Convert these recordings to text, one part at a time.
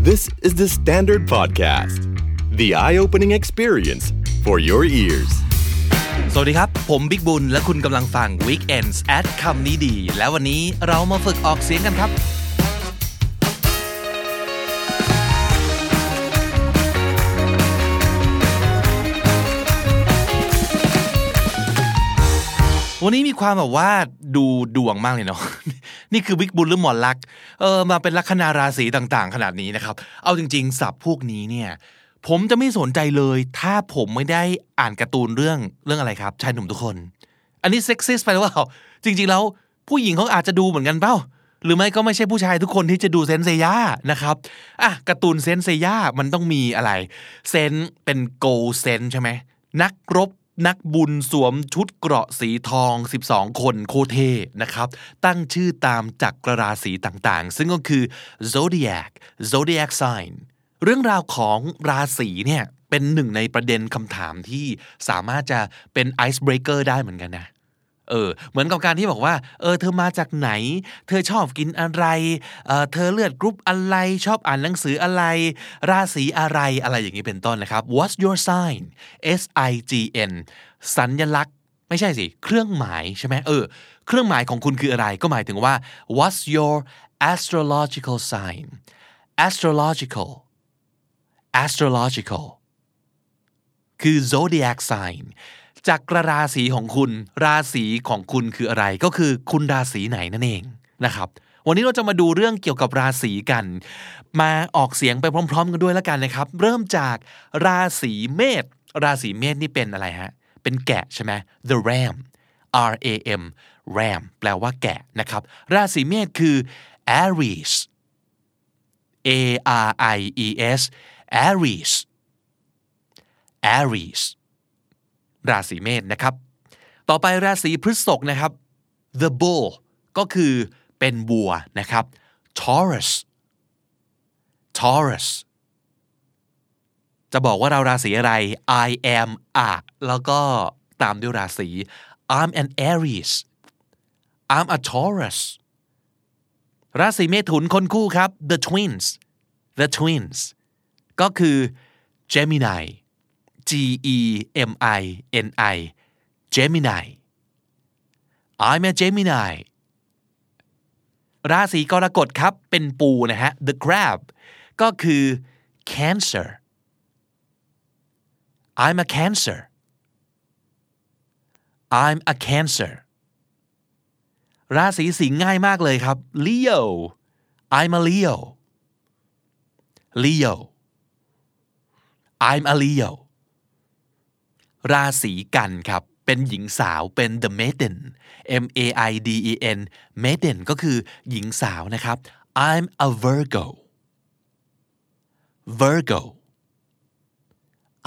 This is the Standard Podcast, the eye opening experience for your ears. สวัสดีครับ ผมบิ๊กบุญ และคุณกำลังฟัง Weekends at คำนี้ดี แล้ววันนี้เรามาฝึกออกเสียงกันครับ วันนี้มีความแบบว่าดูดวงมากเลยเนาะ นี่คือวิกบุญหรือหมอลักเออมาเป็นลัคนาราศีต่างๆ ขนาดนี้นะครับ เอาจริงๆศัพท์พวกนี้เนี่ยผมจะไม่สนใจเลย ถ้าผมไม่ได้อ่านการ์ตูนเรื่องเรื่องอะไรครับชายหนุ่มทุกคน อันนี้เซ็กซิสไปหรือเปล่าจริง ๆ แล้วผู้หญิงเขาอาจจะดูเหมือนกันเปล่าหรือไม่ก็ไม่ใช่ผู้ชายทุกคนที่จะดูเซนต์เซย่านะครับอะการ์ตูนเซนต์เซย่ามันต้องมีอะไร Saint เป็น Gold Saint ใช่ไหมนักรบ นักบุญสวมชุดเกราะสีทอง 12 คนโคเทนะครับ ตั้งชื่อตามจักรราศีต่างๆ ซึ่งก็คือ zodiac zodiac sign เรื่องราวของราศีเนี่ยเป็นหนึ่งในประเด็นคำถามที่สามารถจะเป็น ice breaker ได้เหมือนกันนะ เออเหมือนกับการที่บอกว่าเออเธอมาจากไหน เธอชอบกินอะไรเออเธอเลือดกรุ๊ปอะไรชอบอ่านหนังสืออะไร ราศีอะไรอะไรอย่างนี้เป็นต้นนะครับ What's your sign S I G N สัญลักษณ์ไม่ใช่สิ เครื่องหมายใช่ไหมเออ เครื่องหมายของคุณคืออะไร ก็หมายถึงว่า What's your astrological sign astrological astrological คือ zodiac sign จักรราศีของคุณ ราศีของคุณคืออะไร ก็คือคุณราศีไหนนั่นเองนะครับวันนี้เราจะมาดูเรื่องเกี่ยวกับราศีกัน มาออกเสียงไปพร้อม ๆ กันด้วยแล้วกันนะครับ เริ่มจากราศีเมษราศีเมษนี่เป็นอะไรฮะเป็นแกะใช่ไหม the ram R A M ram แปลว่าแกะนะครับ ราศีเมษคือ Aries A R I E S Aries Aries ราศีเมษนะครับ ต่อไปราศีพฤษภนะครับ the bull ก็คือเป็นวัวนะครับ Taurus Taurus จะบอกว่าเราราศีอะไร I am a แล้วก็ตามด้วยราศี I'm an Aries I'm a Taurus ราศีเมถุนคนคู่ครับ the twins the twins ก็คือ Gemini G E M I N I Gemini I'm a Gemini ราศีกรกฎครับเป็นปูนะฮะ the crab ก็คือ Cancer I'm a Cancer I'm a Cancer ราศีสิงห์ง่ายมากเลยครับ Leo I'm a Leo Leo I'm a Leo ราศีกันครับ เป็นหญิงสาวเป็น the maiden M A I D E N maiden ก็คือหญิงสาวนะครับ I'm a Virgo Virgo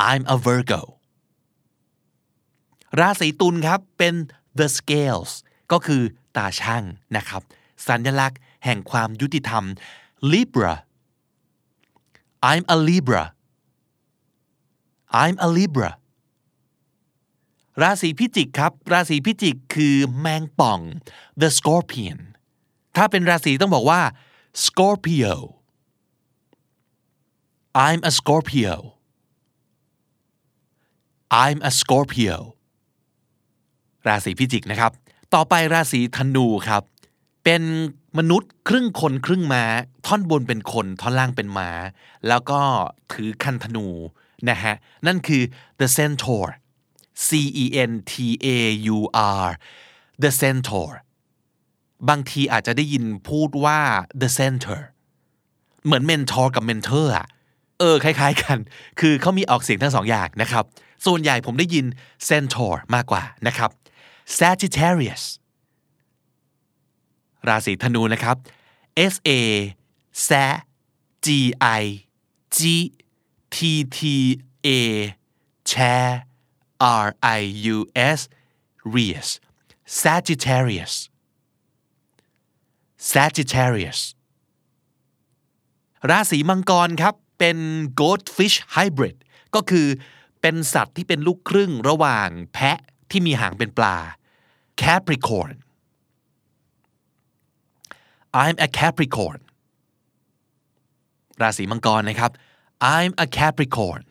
I'm a Virgo ราศีตุลครับเป็น the scales ก็คือตาช่างนะครับ สัญลักษณ์แห่งความยุติธรรม Libra I'm a Libra I'm a Libra ราศีพิจิกครับ ราศีพิจิกคือแมงป่อง the scorpion ถ้าเป็นราศีต้องบอกว่า Scorpio I'm a Scorpio I'm a Scorpio ราศีพิจิกนะครับ ต่อไปราศีธนูครับ เป็นมนุษย์ครึ่งคนครึ่งม้า ท่อนบนเป็นคนท่อนล่างเป็นม้า แล้วก็ถือคันธนูนะฮะ นั่นคือ the centaur C E N T A U R the centaur บางทีอาจจะได้ยินพูดว่า the center เหมือน mentor กับ mentor อะเออ คล้ายๆกัน คือเขามีออกเสียงทั้งสองอย่างนะครับ ส่วนใหญ่ผมได้ยิน centaur มากกว่านะครับ Sagittarius ราศีธนูนะครับ S A S G I G T T A แช R I U S Rius Sagittarius Sagittarius ราศีมังกรครับ เป็น goldfish hybrid ก็คือเป็นสัตว์ที่เป็นลูกครึ่งระหว่างแพะที่มีหางเป็นปลา Capricorn I'm a Capricorn ราศีมังกรนะครับ I'm a Capricorn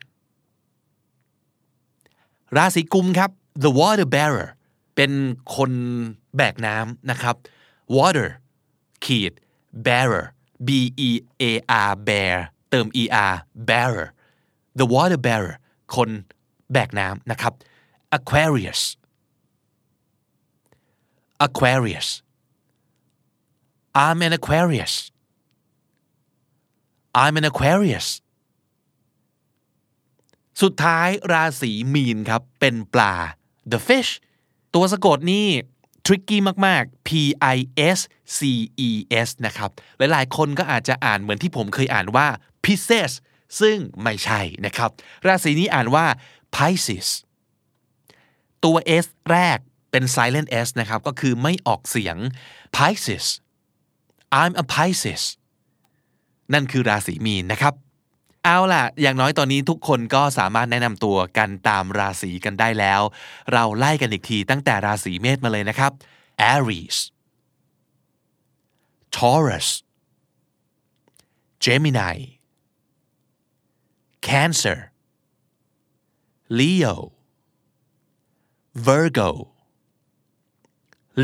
ราศีกุมครับ the water bearer เป็นคนแบกน้ำนะครับ water ขีด bearer b e a r bear เติม e r bearer the water bearer คนแบกน้ำนะครับ Aquarius Aquarius I'm an Aquarius I'm an Aquarius สุดท้ายราศีมีนครับ เป็นปลา the fish ตัวสะกดนี่ทริกกี้มาก ๆ P I S C E S นะครับ หลาย ๆ คนก็อาจจะอ่านเหมือนที่ผมเคยอ่านว่า Pisces ซึ่งไม่ใช่นะครับ ราศีนี้อ่านว่า Pisces ตัว S แรกเป็น silent S นะครับ ก็คือไม่ออกเสียง Pisces I'm a Pisces นั่นคือราศีมีนนะครับ เอาล่ะ อย่างน้อยตอนนี้ทุกคนก็สามารถแนะนำตัวกันตามราศีกันได้แล้ว เราไล่กันอีกทีตั้งแต่ราศีเมษมาเลยนะครับ Aries Taurus Gemini Cancer Leo Virgo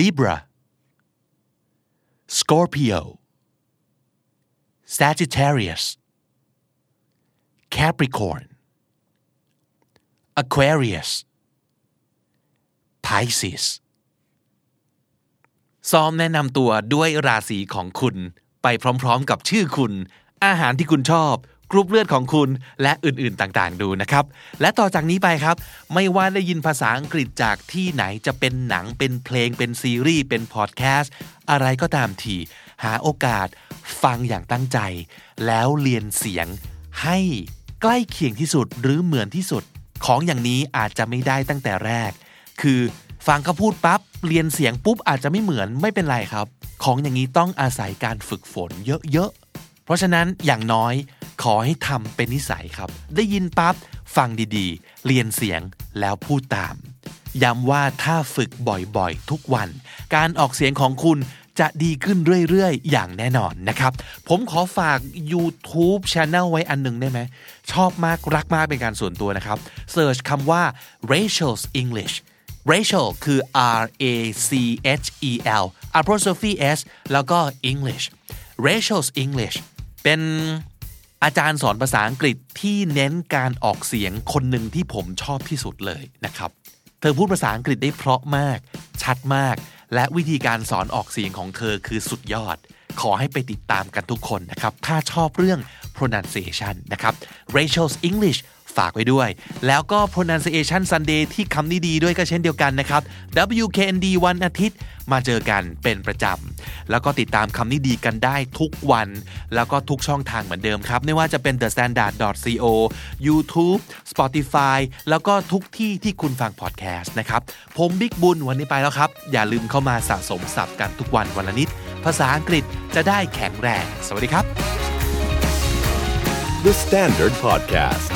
Libra Scorpio Sagittarius Capricorn Aquarius Pisces ซ้อมแนะนำตัวด้วยราศีของคุณ ไปพร้อมๆกับชื่อคุณ อาหารที่คุณชอบกรุ๊ปเลือดของคุณและอื่นๆต่างๆ ดูนะครับ และต่อจากนี้ไปครับ ไม่ว่าได้ยินภาษาอังกฤษจากที่ไหนจะเป็นหนังเป็นเพลงเป็นซีรีส์เป็นพอดแคสต์อะไรก็ตามทีหาโอกาสฟังอย่างตั้งใจ แล้วเรียนเสียงให้ ใกล้เคียงที่สุดหรือเหมือนที่สุด ของอย่างนี้อาจจะไม่ได้ตั้งแต่แรก คือฟังเขาพูดปั๊บเรียนเสียงปุ๊บอาจจะไม่เหมือนไม่เป็นไรครับ ของอย่างนี้ต้องอาศัยการฝึกฝนเยอะๆ เพราะฉะนั้นอย่างน้อยขอให้ทำเป็นนิสัยครับ ได้ยินปั๊บฟังดีๆ เรียนเสียงแล้วพูดตามย้ำว่าถ้าฝึกบ่อยๆ ทุกวัน การออกเสียงของคุณ จะดีขึ้นเรื่อยๆ อย่างแน่นอนนะครับ ผมขอฝาก YouTube Channel ไว้อันหนึ่งได้ไหม ชอบมากรักมากเป็นการส่วนตัวนะครับเสิร์ชคำว่า Rachel's English Rachel คือ R A C H E L apostrophe S แล้วก็ English Rachel's English เป็นอาจารย์สอนภาษาอังกฤษที่เน้นการออกเสียงคนหนึ่งที่ผมชอบที่สุดเลยนะครับ เธอพูดภาษาอังกฤษได้เพราะมาก ชัดมาก และวิธีการสอนออกเสียงของเธอคือสุดยอด ขอให้ไปติดตามกันทุกคนนะครับ ถ้าชอบเรื่อง pronunciation นะครับ Rachel's English ฝากไว้ด้วย แล้วก็ pronunciation Sunday ที่คำนี้ดีด้วยก็เช่นเดียวกันนะครับ WKND วันอาทิตย์มาเจอกันเป็นประจำ แล้วก็ติดตามคำนี้ดีกันได้ทุกวัน แล้วก็ทุกช่องทางเหมือนเดิมครับ ไม่ว่าจะเป็น the standard co YouTube Spotify แล้วก็ทุกที่ที่คุณฟังพอดแคสต์นะครับ ผมบิ๊กบุญวันนี้ไปแล้วครับ อย่าลืมเข้ามาสะสมศัพท์กันทุกวันวันละนิด ภาษาอังกฤษจะได้แข็งแรง สวัสดีครับ The Standard Podcast.